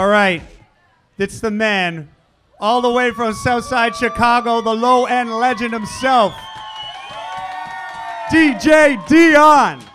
All right. It's the man, all the way from Southside Chicago, the low end legend himself, DJ Deeon.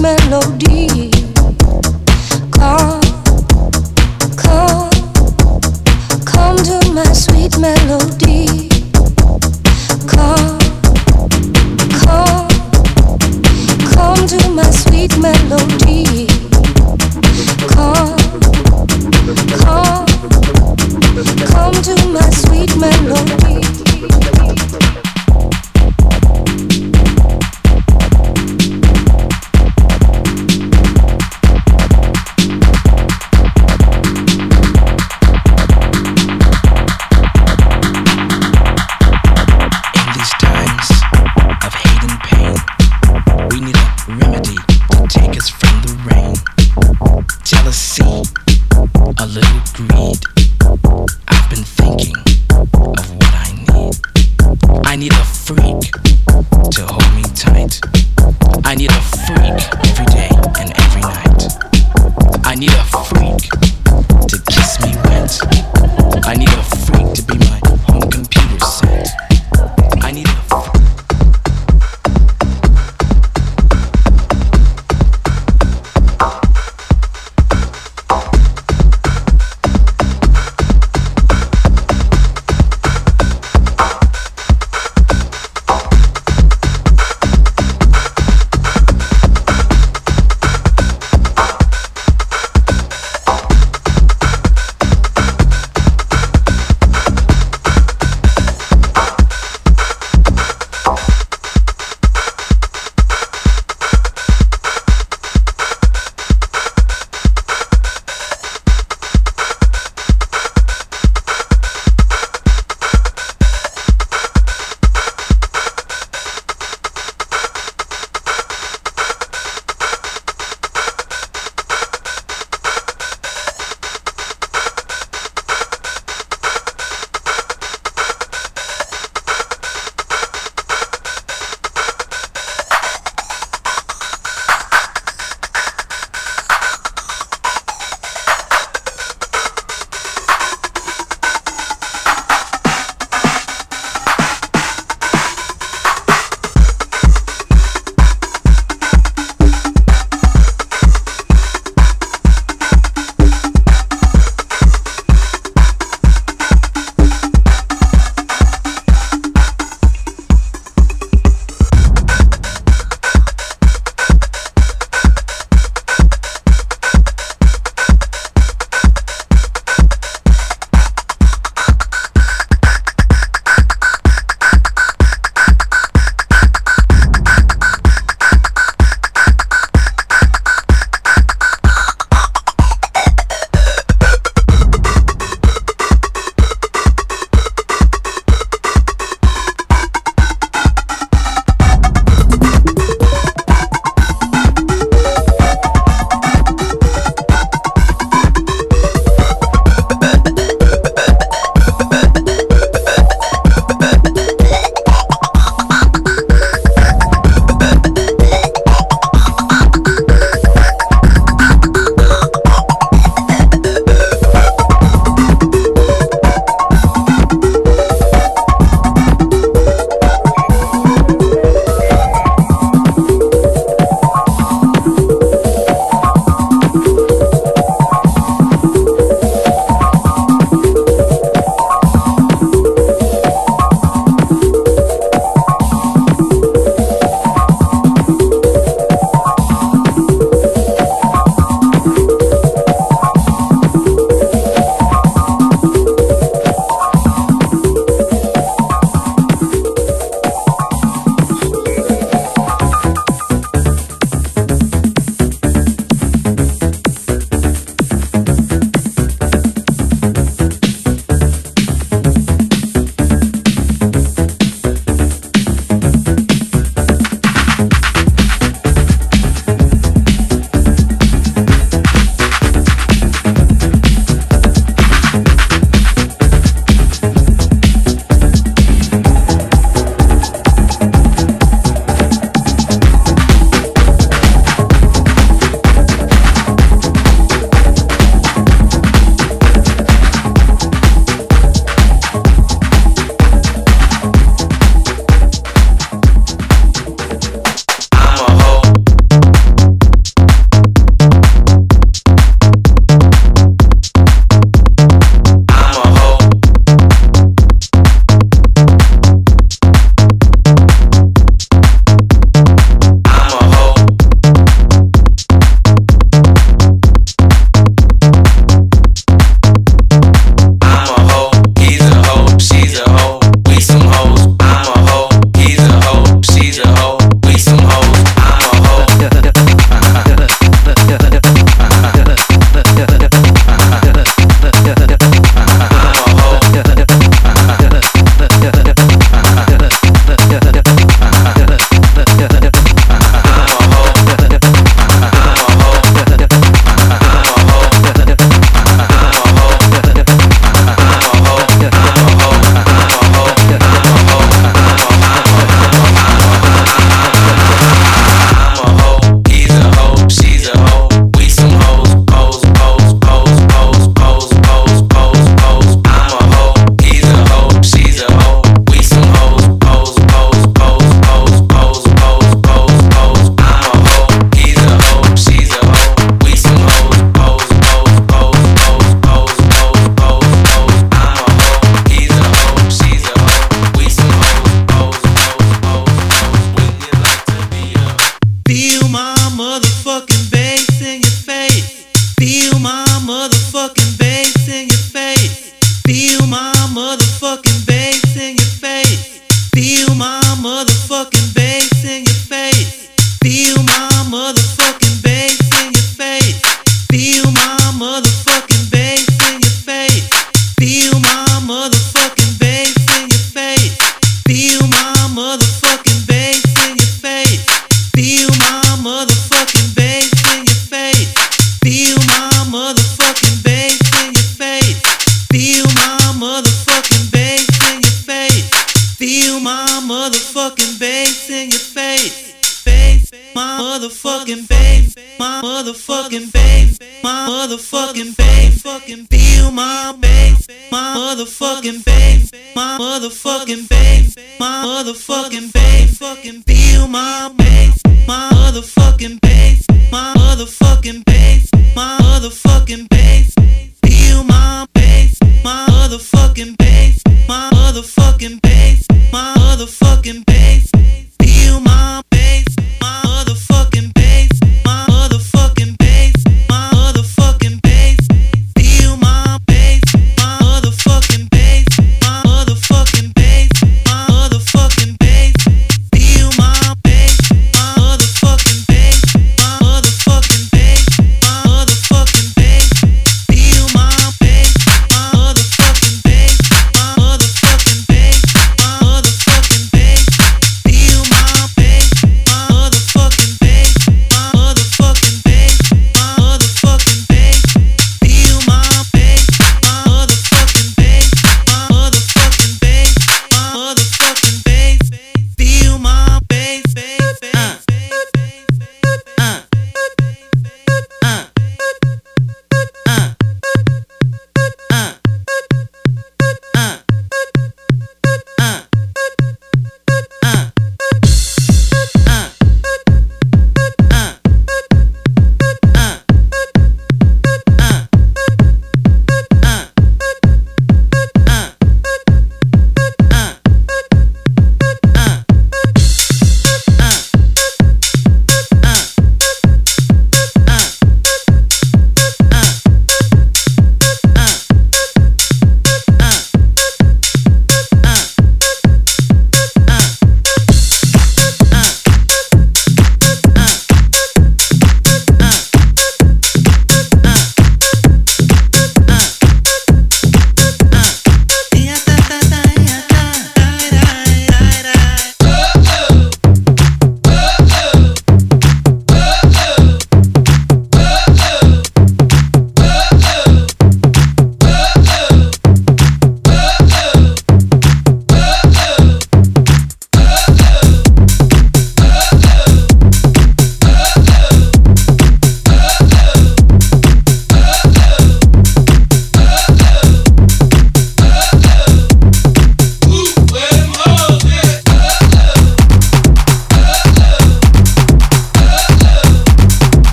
Melody.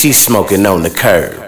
She's smoking on the curb.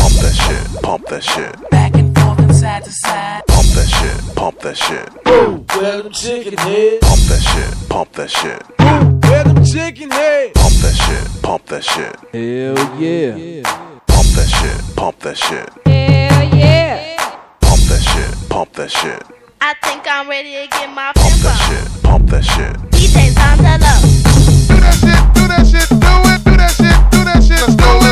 that shit. Ooh, where them chicken heads? Pump that shit. Pump that shit. Ooh, where them chicken heads? Pump that shit. Pump that shit. Hell yeah. Pump that shit. Pump that shit. Hell yeah. Pump that shit. Pump that shit. I think I'm ready to get my pimp Pump that shit. Pump that shit. DJ Santana. Do that shit. Do that shit. Do it. Do that shit. Do that shit. Let's do it.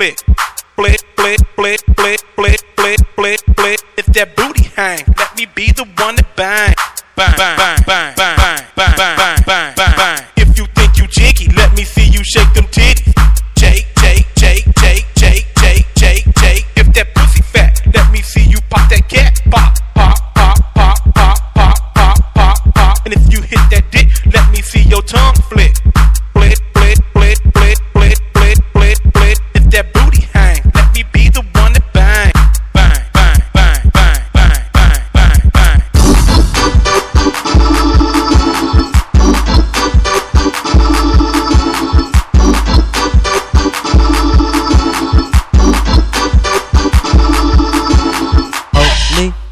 conflict.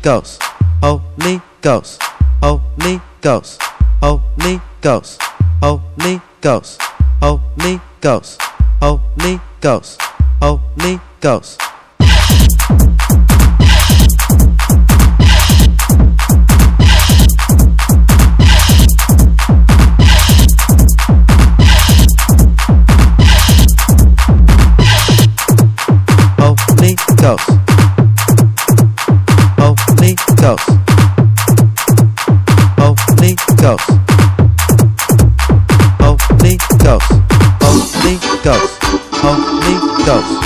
Ghost, Holy Ghost, Holy Ghost, Holy Ghost, Holy Ghost, Holy Ghost, Holy Ghost, Holy Ghost. Holy Ghost. Ghost. Holy Ghost. Holy Ghost. Holy Ghost. Holy Ghost.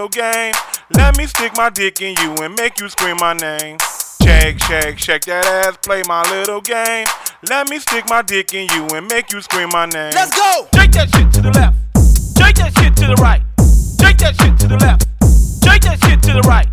Little game. Let me stick my dick in you and make you scream my name. Shake, shake, shake that ass, play my little game. Let me stick my dick in you and make you scream my name. Let's go! Shake that shit to the left. Shake that shit to the right. Shake that shit to the left. Shake that shit to the right.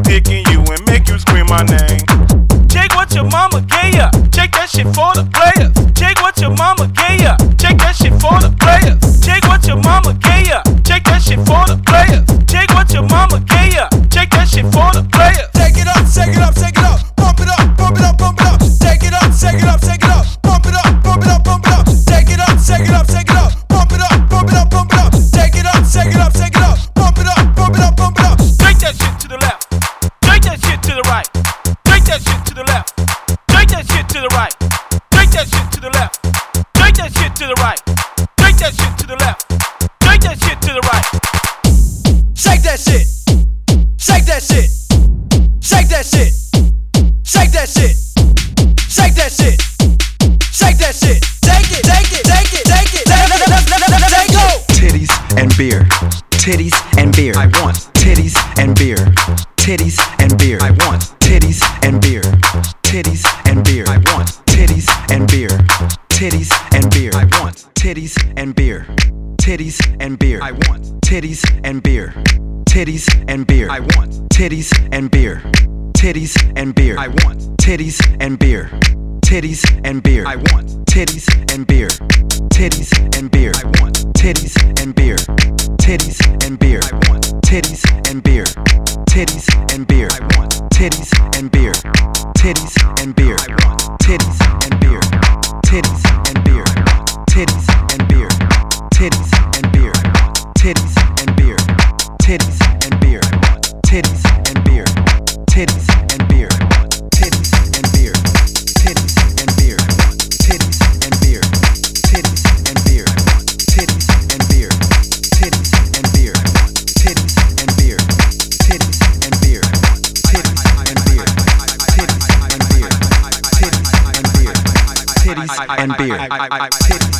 Dick in you and make you scream my name. Shake what your mama gave ya. Shake that shit for the players. Shake what your mama gave ya. Shake that shit for the players. Shake what your mama gave ya. Shake that shit for the players. Shake what your mama gave ya. Shake that shit for the players. Take it up, take it up. That shit. Shake that shit. Shake that shit. Take it, take it, take it, take it. Let, let, let go. Titties and beer. Titties and beer. I want titties and beer. Titties and beer. I want titties and beer. Titties and beer. I want titties and beer. Titties and beer. I want titties and beer. Titties and beer. I want titties and beer. Titties and beer. I want titties and beer. Titties and beer. I want titties and beer. Titties and beer. I want titties and beer. Titties and beer. I want titties and beer. Titties and beer. I want titties and beer. Titties and beer. I want titties and beer. Titties and beer. I want titties and beer. Titties and beer. I want titties and beer. Titties and beer. Titties and beer. Titties and beer. Titties and beer. Titties and beer. Titties and beer. Titties and beer. Titties and beer. Titties and beer. Titties and beer. Titties and beer. Titties and beer. Titties and beer. Titties and beer. Titties and beer. Titties and beer. Titties and beer.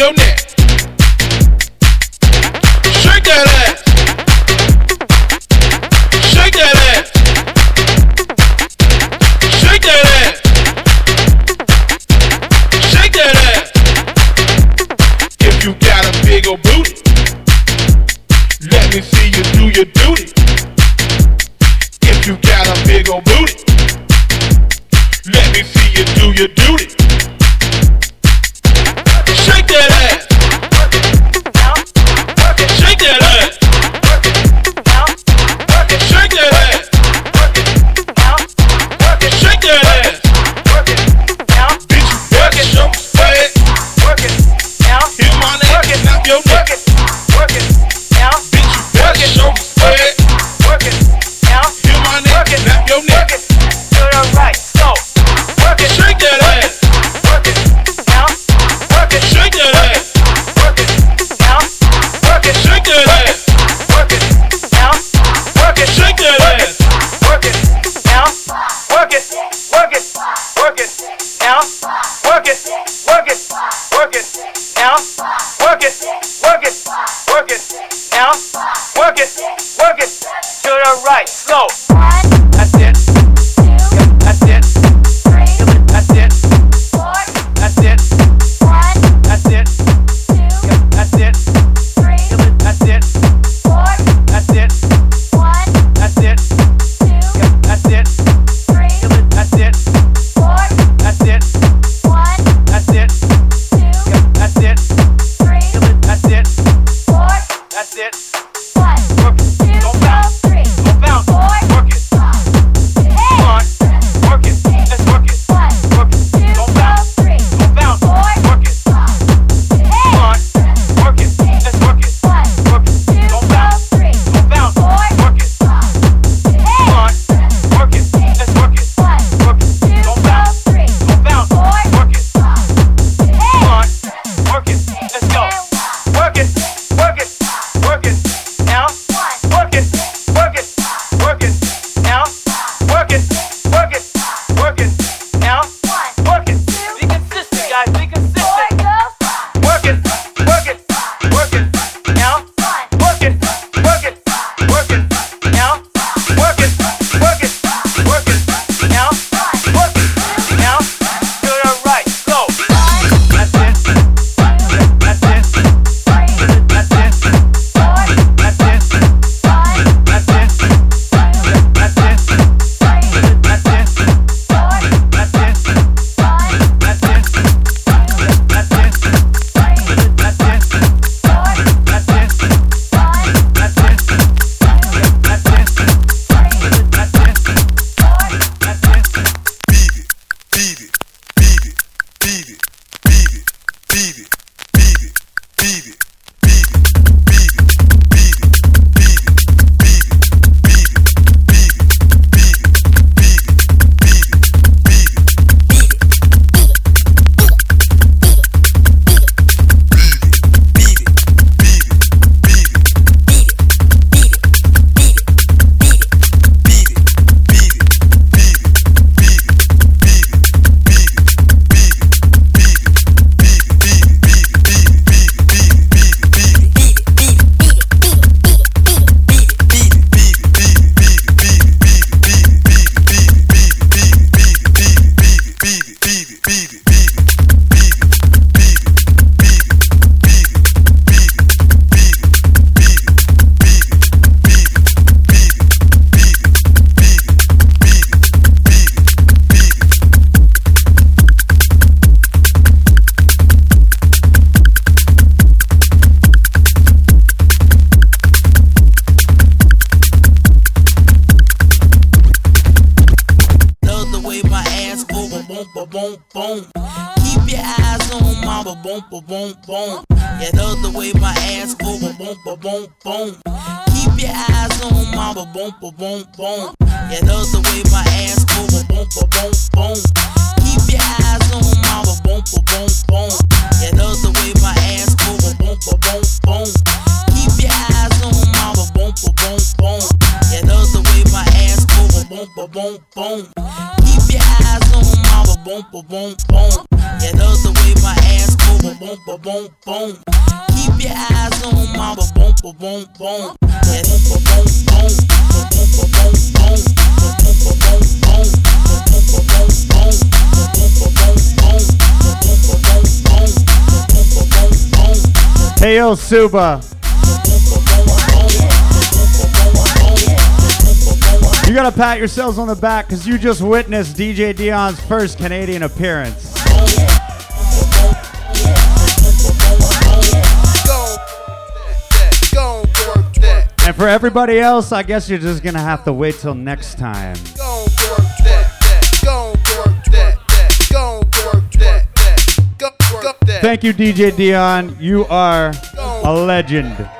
your neck. Shake that ass. Shake that ass. Shake that ass. Shake that ass. If you got a big booty, let me see you do your duty. If you got a big booty, let me see you do your duty. Shake that ass. Work it, work it, to the right, slow. Sous Bas. You gotta pat yourselves on the back because you just witnessed DJ Deeon's first Canadian appearance. And for everybody else, I guess you're just gonna have to wait till next time. Thank you, DJ Deeon. You are a legend.